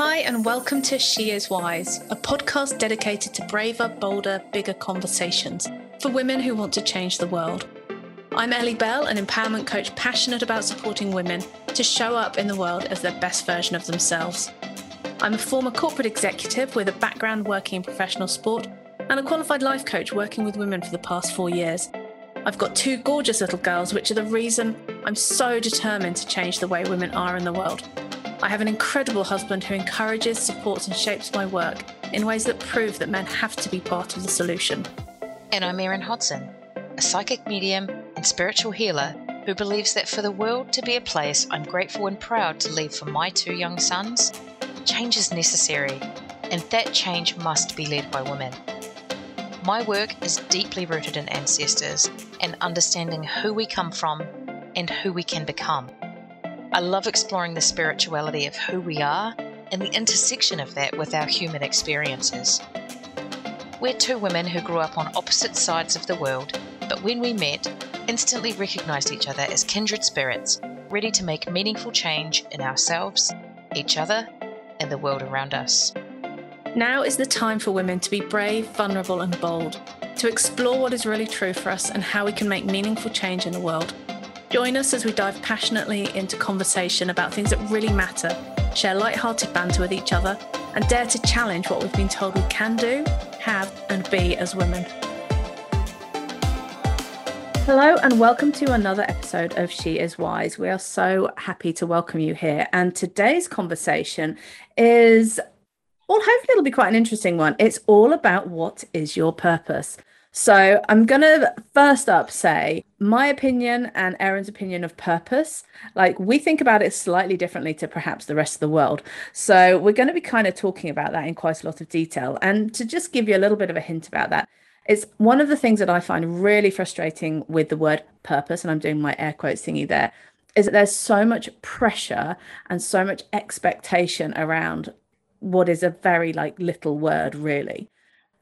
Hi, and welcome to She Is Wise, a podcast dedicated to braver, bolder, bigger conversations for women who want to change the world. I'm Ellie Bell, an empowerment coach passionate about supporting women to show up in the world as their best version of themselves. I'm a former corporate executive with a background working in professional sport and a qualified life coach working with women for the past four years. I've got two gorgeous little girls, which are the reason I'm so determined to change the way women are in the world. I have an incredible husband who encourages, supports, and shapes my work in ways that prove that men have to be part of the solution. And I'm Erin Hodson, a psychic medium and spiritual healer who believes that for the world to be a place I'm grateful and proud to leave for my two young sons, change is necessary, and that change must be led by women. My work is deeply rooted in ancestors and understanding who we come from and who we can become. I love exploring the spirituality of who we are and the intersection of that with our human experiences. We're two women who grew up on opposite sides of the world, but when we met, instantly recognized each other as kindred spirits, ready to make meaningful change in ourselves, each other, and the world around us. Now is the time for women to be brave, vulnerable, and bold, to explore what is really true for us and how we can make meaningful change in the world. Join us as we dive passionately into conversation about things that really matter, share light-hearted banter with each other, and dare to challenge what we've been told we can do, have, and be as women. Hello, and welcome to another episode of She Is Wise. We are so happy to welcome you here. And today's conversation is, well, hopefully it'll be quite an interesting one. It's all about what is your purpose. So I'm going to first up say my opinion and Erin's opinion of purpose. Like we think about it slightly differently to perhaps the rest of the world. So we're going to be kind of talking about that in quite a lot of detail. And to just give you a little bit of a hint about that, it's one of the things that I find really frustrating with the word purpose, and I'm doing my air quotes thingy there, is that there's so much pressure and so much expectation around what is a very like little word really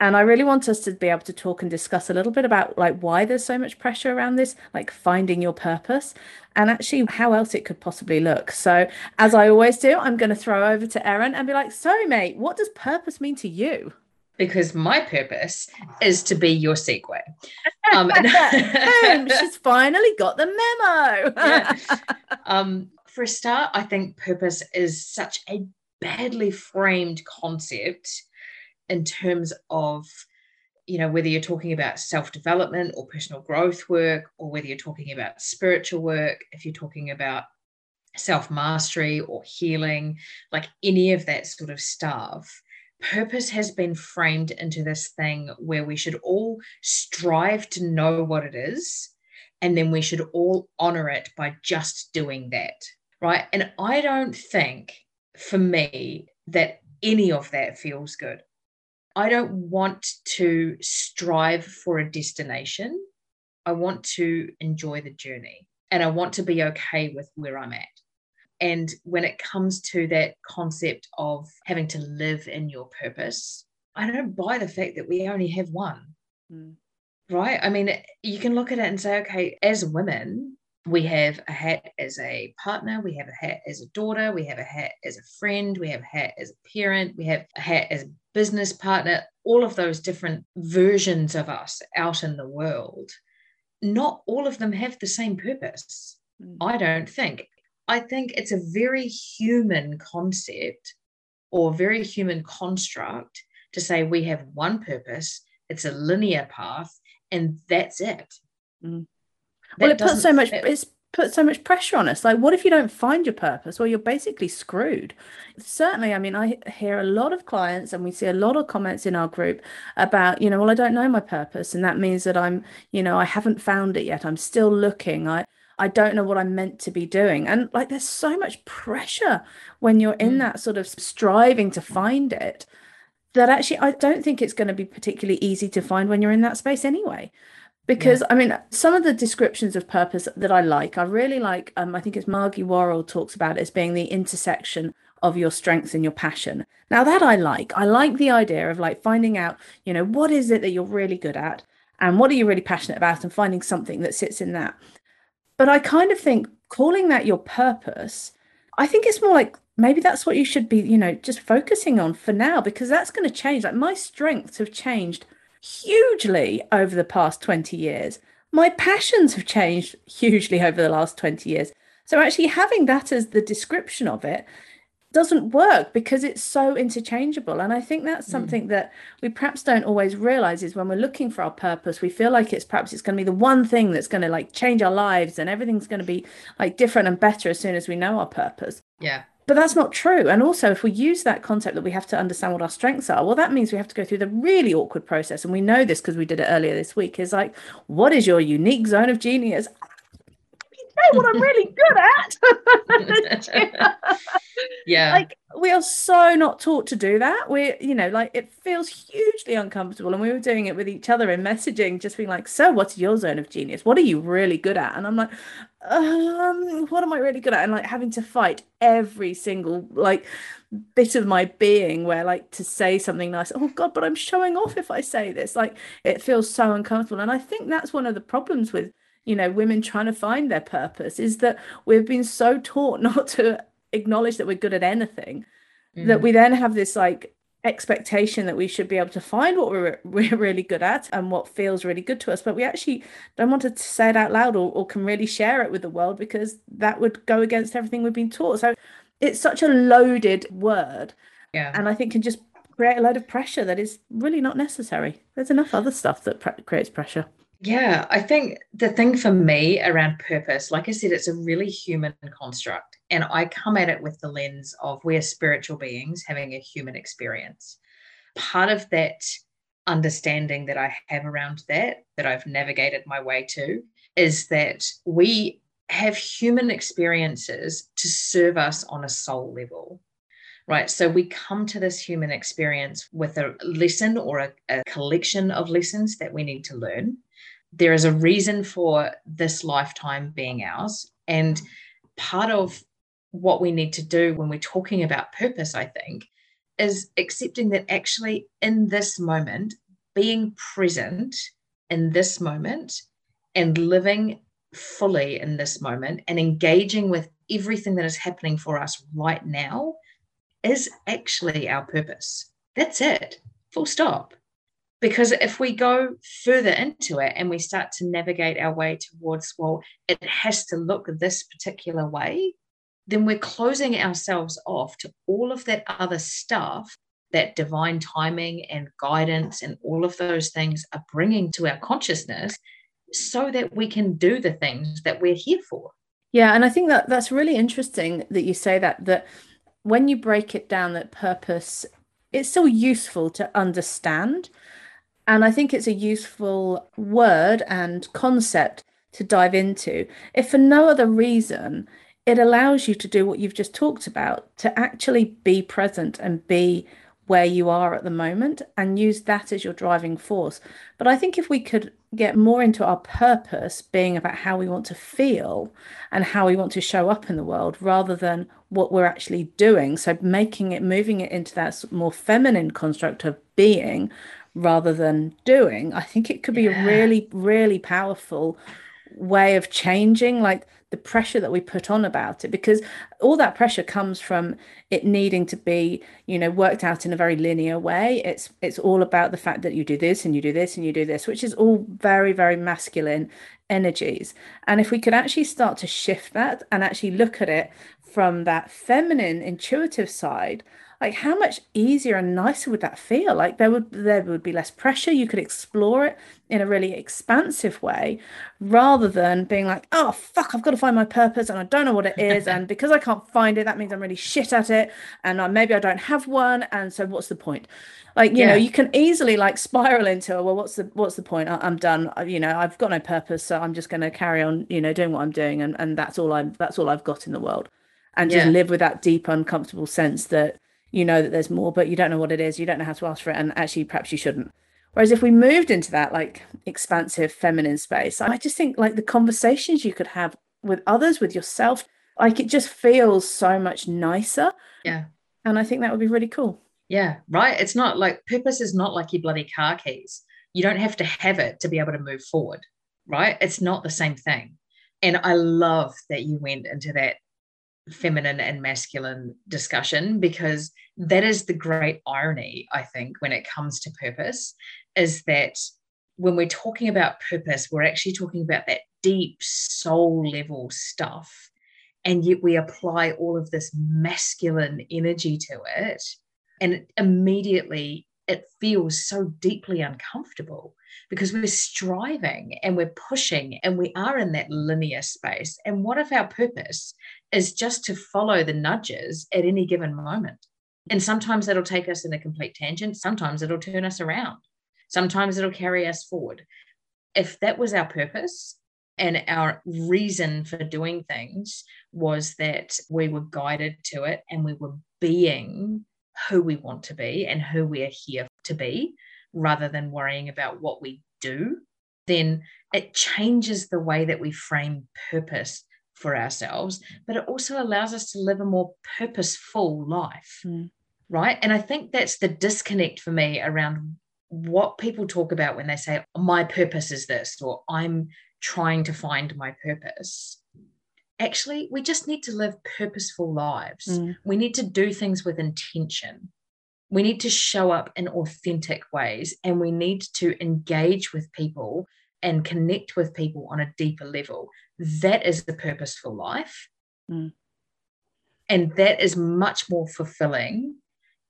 and i really want us to be able to talk and discuss a little bit about like why there's so much pressure around this like finding your purpose and actually how else it could possibly look so as i always do i'm going to throw over to erin and be like so mate what does purpose mean to you because my purpose is to be your segue. Um, Boom, she's finally got the memo. yeah. um, for a start, I think purpose is such a badly framed concept in terms of you know whether you're talking about self-development or personal growth work or whether you're talking about spiritual work if you're talking about self-mastery or healing like any of that sort of stuff purpose has been framed into this thing where we should all strive to know what it is and then we should all honor it by just doing that right? And i don't think for me that any of that feels good I don't want to strive for a destination. I want to enjoy the journey and I want to be okay with where I'm at. And when it comes to that concept of having to live in your purpose, I don't buy the fact that we only have one. Mm. Right? I mean, you can look at it and say, okay, as women, we have a hat as a partner, we have a hat as a daughter, we have a hat as a friend, we have a hat as a parent, we have a hat as a business partner, all of those different versions of us out in the world. Not all of them have the same purpose. Mm. I don't think. I think it's a very human concept or very human construct to say we have one purpose, it's a linear path, and that's it. Mm well it puts so much fit. it's put so much pressure on us like what if you don't find your purpose well you're basically screwed certainly i mean i hear a lot of clients and we see a lot of comments in our group about you know well i don't know my purpose and that means that i'm you know i haven't found it yet i'm still looking i I don't know what I'm meant to be doing. And like there's so much pressure when you're in mm. that sort of striving to find it that actually I don't think it's going to be particularly easy to find when you're in that space anyway because yeah. I mean, some of the descriptions of purpose that I like, I really like. Um, I think it's Margie Warrell talks about it as being the intersection of your strengths and your passion. Now that I like, I like the idea of like finding out, you know, what is it that you're really good at, and what are you really passionate about, and finding something that sits in that. But I kind of think calling that your purpose, I think it's more like maybe that's what you should be, you know, just focusing on for now because that's going to change. Like my strengths have changed hugely over the past 20 years. My passions have changed hugely over the last 20 years. So actually having that as the description of it doesn't work because it's so interchangeable and i think that's mm. something mm. that we perhaps don't always realize is when we're looking for our purpose we feel like it's perhaps it's going to be the one thing that's going to like change our lives and everything's going to be like different and better as soon as we know our purpose yeah but that's not true and also if we use that concept that we have to understand what our strengths are well that means we have to go through the really awkward process and we know this because we did it earlier this week is like what is your unique zone of genius know what I'm really good at. yeah. Like we are so not taught to do that. We're, you know, like it feels hugely uncomfortable. And we were doing it with each other in messaging, just being like, so what's your zone of genius? What are you really good at? And I'm like, um, what am I really good at? And like having to fight every single like bit of my being where like to say something nice, oh God, but I'm showing off if I say this. Like it feels so uncomfortable. And I think that's one of the problems with you know women trying to find their purpose is that we've been so taught not to acknowledge that we're good at anything mm. that we then have this like expectation that we should be able to find what we're, we're really good at and what feels really good to us but we actually don't want to say it out loud or, or can really share it with the world because that would go against everything we've been taught. So it's such a loaded word yeah. and i think can just create a load of pressure that is really not necessary. There's enough other stuff that pre- creates pressure yeah, I think the thing for me around purpose, like I said, it's a really human construct. And I come at it with the lens of we're spiritual beings having a human experience. Part of that understanding that I have around that, that I've navigated my way to, is that we have human experiences to serve us on a soul level right? So we come to this human experience with a lesson or a, a, collection of lessons that we need to learn there is a reason for this lifetime being ours. And mm. part of what we need to do when we're talking about purpose, I think, is accepting that actually in this moment, being present in this moment and living fully in this moment and engaging with everything that is happening for us right now is actually our purpose. That's it, full stop. Because if we go further into it and we start to navigate our way towards, well, it has to look this particular way, then we're closing ourselves off to all of that other stuff that divine timing and guidance and all of those things are bringing to our consciousness so that we can do the things that we're here for. Yeah, and I think that that's really interesting that you say that that when you break it down that purpose it's still useful to understand and I think it's a useful word and concept to dive into. If for no other reason, it allows you to do what you've just talked about, to actually be present and be where you are at the moment and use that as your driving force. But I think if we could get more into our purpose being about how we want to feel and how we want to show up in the world rather than what we're actually doing. So making it, moving it into that more feminine construct of being rather than doing, I think it could be yeah. a really, really powerful way of changing like the pressure that we put on about it because all that pressure comes from it needing to be you know worked out in a very linear way it's it's all about the fact that you do this and you do this and you do this which is all very very masculine energies and if we could actually start to shift that and actually look at it from that feminine intuitive side like how much easier and nicer would that feel? Like there would there would be less pressure. You could explore it in a really expansive way rather than being like oh fuck i've got to find my purpose and i don't know what it is and because i can't find it that means i'm really shit at it and uh, maybe i don't have one and so what's the point? Like you yeah. know you can easily like spiral into well what's the what's the point? I, am done. You know i've got no purpose so i'm just going to carry on you know doing what i'm doing and and that's all i'm that's all i've got in the world and just yeah. live with that deep uncomfortable sense that you know that there's more, but you don't know what it is. You don't know how to ask for it. And actually, perhaps you shouldn't. Whereas if we moved into that like expansive feminine space, I just think like the conversations you could have with others, with yourself, like it just feels so much nicer. Yeah. And I think that would be really cool. Yeah, right. It's not like purpose is not like your bloody car keys. You don't have to have it to be able to move forward, right? It's not the same thing. And I love that you went into that feminine and masculine discussion because that is the great irony, I think, when it comes to purpose, is that when we're talking about purpose, we're actually talking about that deep soul level stuff. And yet we apply all of this masculine energy to it. And immediately it feels so deeply uncomfortable because we're striving and we're pushing and we are in that linear space. And what if our purpose is just to follow the nudges at any given moment? And sometimes that'll take us in a complete tangent, sometimes it'll turn us around, sometimes it'll carry us forward. If that was our purpose, and our reason for doing things was that we were guided to it and we were being who we want to be and who we are here to be rather than worrying about what we do, then it changes the way that we frame purpose for ourselves, but it also allows us to live a more purposeful life. Mm. Right. And I think that's the disconnect for me around what people talk about when they say, my purpose is this, or I'm trying to find my purpose. Actually, we just need to live purposeful lives. Mm. We need to do things with intention we need to show up in authentic ways and we need to engage with people and connect with people on a deeper level. That is the purposeful life. Mm. And that is much more fulfilling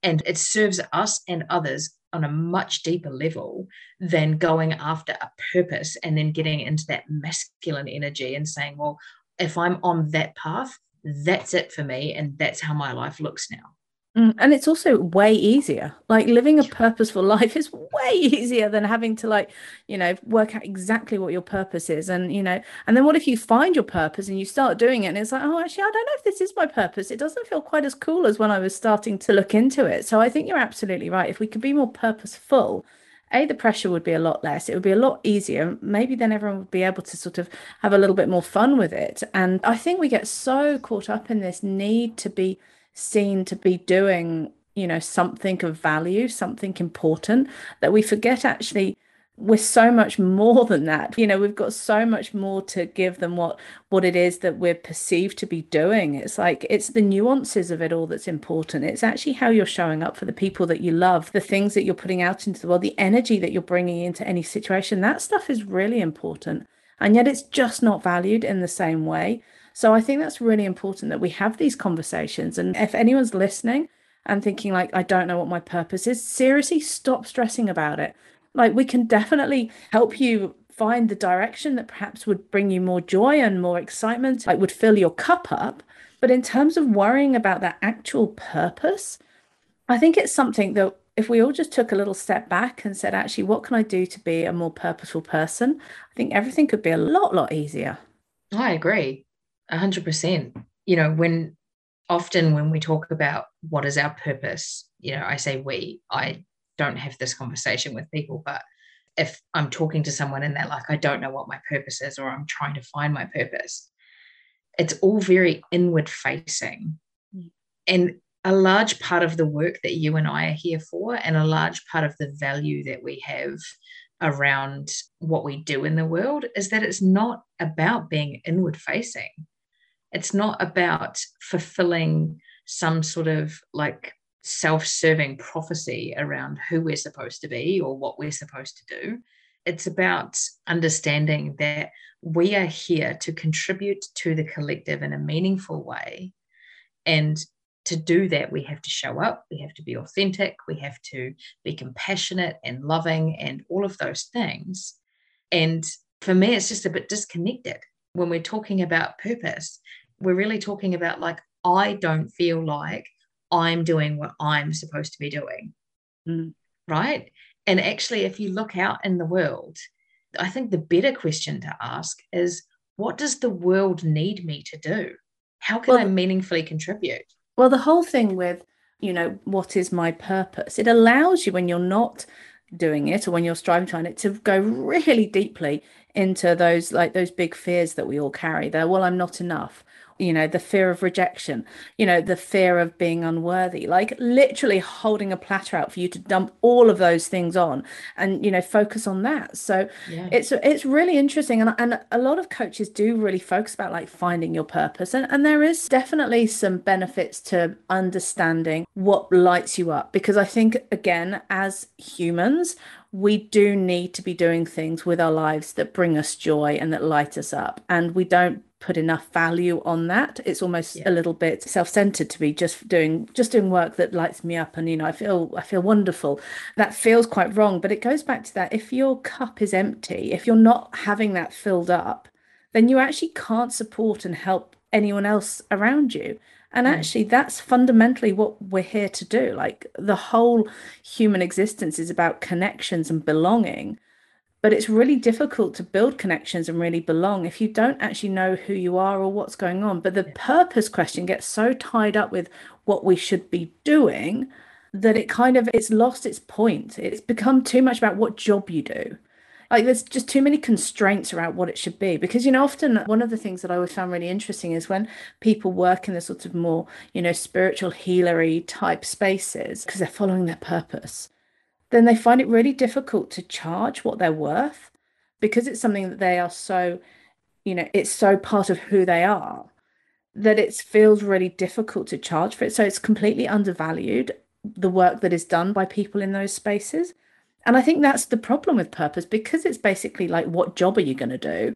and it serves us and others on a much deeper level than going after a purpose and then getting into that masculine energy and saying, well, if I'm on that path, that's it for me. And that's how my life looks now. Mm, and it's also way easier. Like living a purposeful life is way easier than having to like, you know, work out exactly what your purpose is. And, you know, and then what if you find your purpose and you start doing it and it's like, oh, actually, I don't know if this is my purpose. It doesn't feel quite as cool as when I was starting to look into it. So I think you're absolutely right. If we could be more purposeful, a the pressure would be a lot less it would be a lot easier maybe then everyone would be able to sort of have a little bit more fun with it and i think we get so caught up in this need to be seen to be doing you know something of value something important that we forget actually we're so much more than that. You know we've got so much more to give than what what it is that we're perceived to be doing. It's like it's the nuances of it all that's important. It's actually how you're showing up for the people that you love the things that you're putting out into the world the energy that you're bringing into any situation. That stuff is really important. And yet it's just not valued in the same way so I think that's really important that we have these conversations. And if anyone's listening and thinking, like, I don't know what my purpose is, seriously stop stressing about it. Like, we can definitely help you find the direction that perhaps would bring you more joy and more excitement, like would fill your cup up. But in terms of worrying about that actual purpose, I think it's something that if we all just took a little step back and said, actually, what can I do to be a more purposeful person? I think everything could be a lot, lot easier. I agree hundred percent. You know, when often when we talk about what is our purpose, you know, I say we, I don't have this conversation with people, but if I'm talking to someone and they're like, I don't know what my purpose is, or I'm trying to find my purpose, it's all very inward facing. And a large part of the work that you and I are here for, and a large part of the value that we have around what we do in the world, is that it's not about being inward facing it's not about fulfilling some sort of like self-serving prophecy around who we're supposed to be or what we're supposed to do. It's about understanding that we are here to contribute to the collective in a meaningful way. And to do that we have to show up we have to be authentic we have to be compassionate and loving and all of those things. And for me it's just a bit disconnected. When we're talking about purpose, we're really talking about like, I don't feel like I'm doing what I'm supposed to be doing. Mm. Right. And actually, if you look out in the world, I think the better question to ask is what does the world need me to do? How can well, I meaningfully contribute? Well, the whole thing with, you know, what is my purpose? It allows you when you're not doing it or when you're striving to it to go really deeply into those like those big fears that we all carry there well i'm not enough you know the fear of rejection you know the fear of being unworthy like literally holding a platter out for you to dump all of those things on and you know focus on that so yeah. it's it's really interesting and, and a lot of coaches do really focus about like finding your purpose and, and there is definitely some benefits to understanding what lights you up because i think again as humans we do need to be doing things with our lives that bring us joy and that light us up and we don't put enough value on that it's almost yeah. a little bit self-centered to be just doing just doing work that lights me up and you know i feel i feel wonderful that feels quite wrong but it goes back to that if your cup is empty if you're not having that filled up then you actually can't support and help anyone else around you and mm. actually, that's fundamentally what we're here to do. Like the whole human existence is about connections and belonging. But it's really difficult to build connections and really belong if you don't actually know who you are or what's going on. But the purpose question gets so tied up with what we should be doing that it kind of it's lost its point. It's become too much about what job you do like there's just too many constraints around what it should be because you know often one of the things that i always found really interesting is when people work in the sort of more you know spiritual healery type spaces because they're following their purpose then they find it really difficult to charge what they're worth because it's something that they are so you know it's so part of who they are that it feels really difficult to charge for it so it's completely undervalued the work that is done by people in those spaces and I think that's the problem with purpose because it's basically like, what job are you going to do?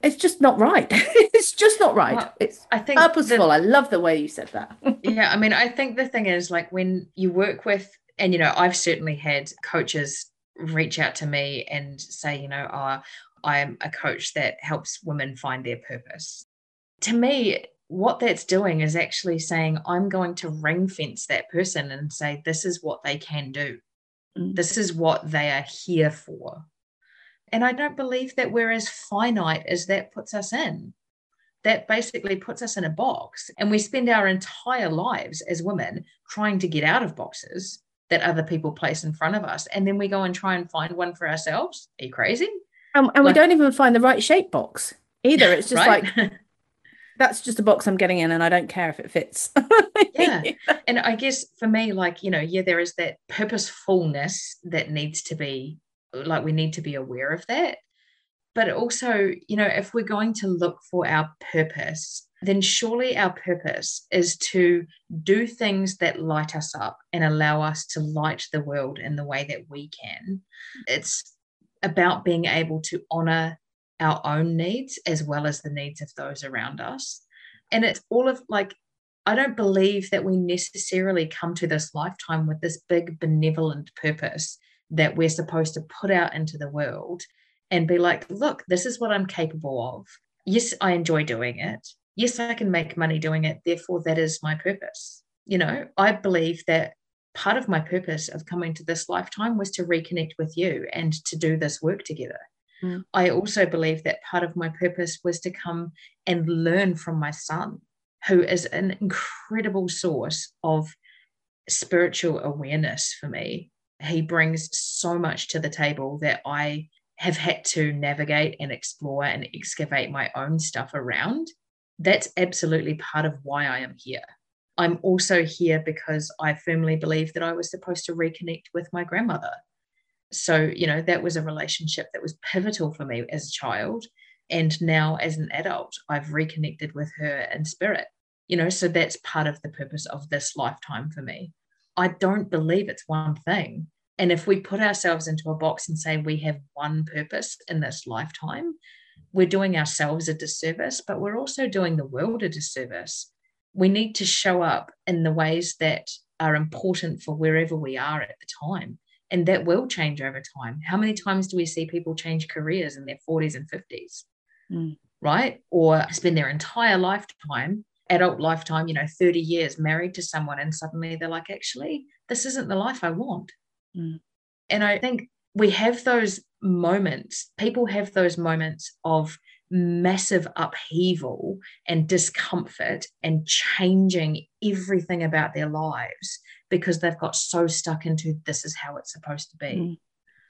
It's just not right. it's just not right. Well, it's I think purposeful. The, I love the way you said that. yeah, I mean, I think the thing is like when you work with, and you know, I've certainly had coaches reach out to me and say, you know, oh, I'm a coach that helps women find their purpose. To me, what that's doing is actually saying, I'm going to ring fence that person and say, this is what they can do. Mm. This is what they are here for. And I don't believe that we're as finite as that puts us in. That basically puts us in a box. And we spend our entire lives as women trying to get out of boxes that other people place in front of us. And then we go and try and find one for ourselves. Are you crazy? Um, and like, we don't even find the right shape box either. It's just like, that's just a box I'm getting in and I don't care if it fits. yeah. And I guess for me, like, you know, yeah, there is that purposefulness that needs to be like we need to be aware of that. But also, you know, if we're going to look for our purpose, then surely our purpose is to do things that light us up and allow us to light the world in the way that we can. It's about being able to honor our own needs as well as the needs of those around us. And it's all of like, I don't believe that we necessarily come to this lifetime with this big benevolent purpose that we're supposed to put out into the world and be like, look, this is what I'm capable of. Yes, I enjoy doing it. Yes, I can make money doing it. Therefore, that is my purpose. You know, I believe that part of my purpose of coming to this lifetime was to reconnect with you and to do this work together. Mm. I also believe that part of my purpose was to come and learn from my son, who is an incredible source of spiritual awareness for me. He brings so much to the table that I have had to navigate and explore and excavate my own stuff around. That's absolutely part of why I am here. I'm also here because I firmly believe that I was supposed to reconnect with my grandmother so, you know, that was a relationship that was pivotal for me as a child. And now, as an adult, I've reconnected with her in spirit, you know, so that's part of the purpose of this lifetime for me. I don't believe it's one thing. And if we put ourselves into a box and say we have one purpose in this lifetime, we're doing ourselves a disservice, but we're also doing the world a disservice. We need to show up in the ways that are important for wherever we are at the time. And that will change over time. How many times do we see people change careers in their 40s and 50s mm. right? Or spend their entire lifetime adult lifetime you know 30 years married to someone and suddenly they're like actually this isn't the life i want mm. and i think we have those moments people have those moments of massive upheaval and discomfort and changing everything about their lives because they've got so stuck into this is how it's supposed to be. Mm.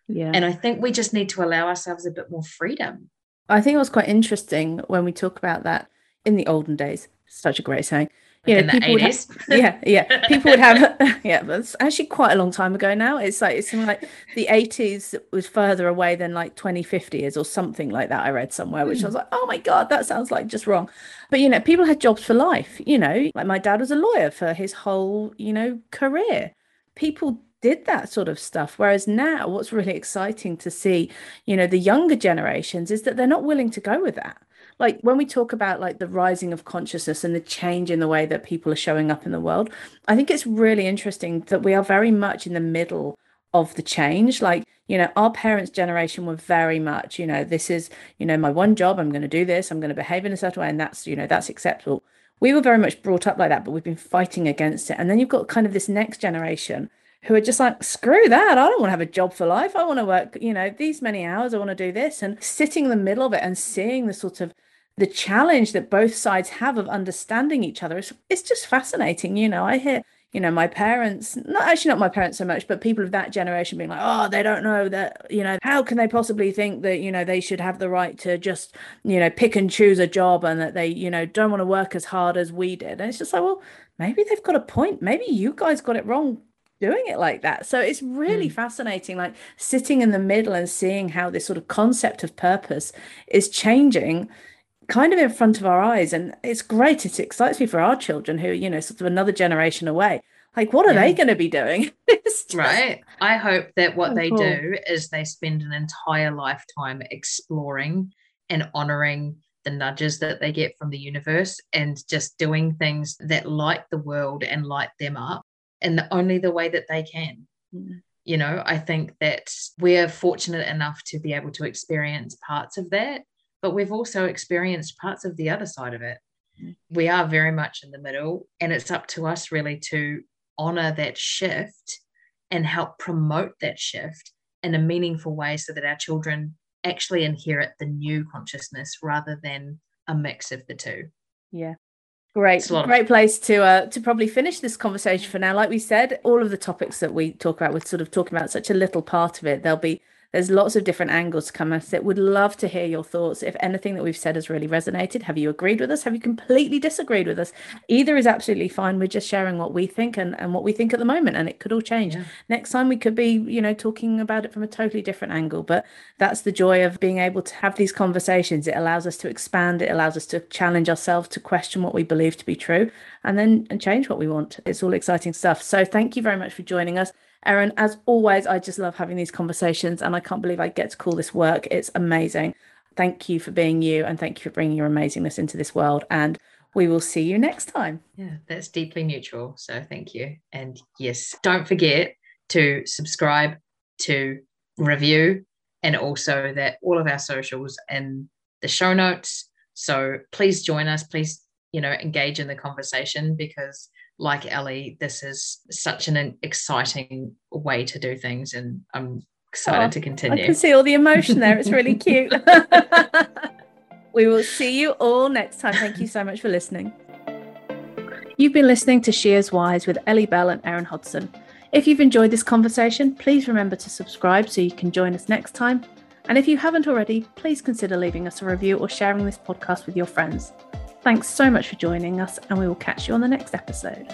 Yeah. And I think we just need to allow ourselves a bit more freedom. I think it was quite interesting when we talk about that. in the olden days, such a great saying. You know, in people would have, yeah, yeah. People would have, yeah, but it's actually quite a long time ago now. It's like, it's something like the 80s was further away than like 2050 is or something like that. I read somewhere, which mm. I was hmm. like, oh my God, that sounds like just wrong. But, you know, people had jobs for life, you know, like my dad was a lawyer for his whole, you know, career. People did that sort of stuff. Whereas now, what's really exciting to see, you know, the younger generations is that they're not willing to go with that like when we talk about like the rising of consciousness and the change in the way that people are showing up in the world i think it's really interesting that we are very much in the middle of the change like you know our parents generation were very much you know this is you know my one job i'm going to do this i'm going to behave in a certain way and that's you know that's acceptable we were very much brought up like that but we've been fighting against it and then you've got kind of this next generation who are just like, screw that. I don't want to have a job for life. I want to work, you know, these many hours. I want to do this. And sitting in the middle of it and seeing the sort of the challenge that both sides have of understanding each other is it's just fascinating. You know, I hear, you know, my parents, not actually not my parents so much, but people of that generation being like, oh, they don't know that, you know, how can they possibly think that, you know, they should have the right to just, you know, pick and choose a job and that they, you know, don't want to work as hard as we did. And it's just like, well, maybe they've got a point. Maybe you guys got it wrong doing it like that. So it's really mm. fascinating, like sitting in the middle and seeing how this sort of concept of purpose is changing kind of in front of our eyes and it's great it excites me for our children who you know sort of another generation away like what are yeah. they going to be doing just... right i hope that what oh, they cool. do is they spend an entire lifetime exploring and honoring the nudges that they get from the universe and just doing things that light the world and light them up in the, only the way that they can mm. you know i think that we're fortunate enough to be able to experience parts of that but we've also experienced parts of the other side of it. Mm. We are very much in the middle, and it's up to us really to honor that shift and help promote that shift in a meaningful way so that our children actually inherit the new consciousness rather than a mix of the two. Yeah. Great, great place to uh, to probably finish this conversation for now. Like we said, all of the topics that we talk about, we're sort of talking about such a little part of it. There'll be there's lots of different angles to come at it. Would love to hear your thoughts. If anything that we've said has really resonated, have you agreed with us? Have you completely disagreed with us? Either is absolutely fine. We're just sharing what we think and, and what we think at the moment, and it could all change. Yeah. Next time we could be, you know, talking about it from a totally different angle. But that's the joy of being able to have these conversations. It allows us to expand, it allows us to challenge ourselves to question what we believe to be true and then and change what we want. It's all exciting stuff. So thank you very much for joining us. Erin, as always, I just love having these conversations and I can't believe I get to call this work. It's amazing. Thank you for being you and thank you for bringing your amazingness into this world. And we will see you next time. Yeah, that's deeply neutral. So thank you. And yes, don't forget to subscribe, to review, and also that all of our socials and the show notes. So please join us. Please, you know, engage in the conversation because like Ellie, this is such an exciting way to do things, and I'm excited oh, to continue. I can see all the emotion there. It's really cute. we will see you all next time. Thank you so much for listening. You've been listening to She Is Wise with Ellie Bell and Erin Hodson. If you've enjoyed this conversation, please remember to subscribe so you can join us next time. And if you haven't already, please consider leaving us a review or sharing this podcast with your friends. Thanks so much for joining us, and we will catch you on the next episode.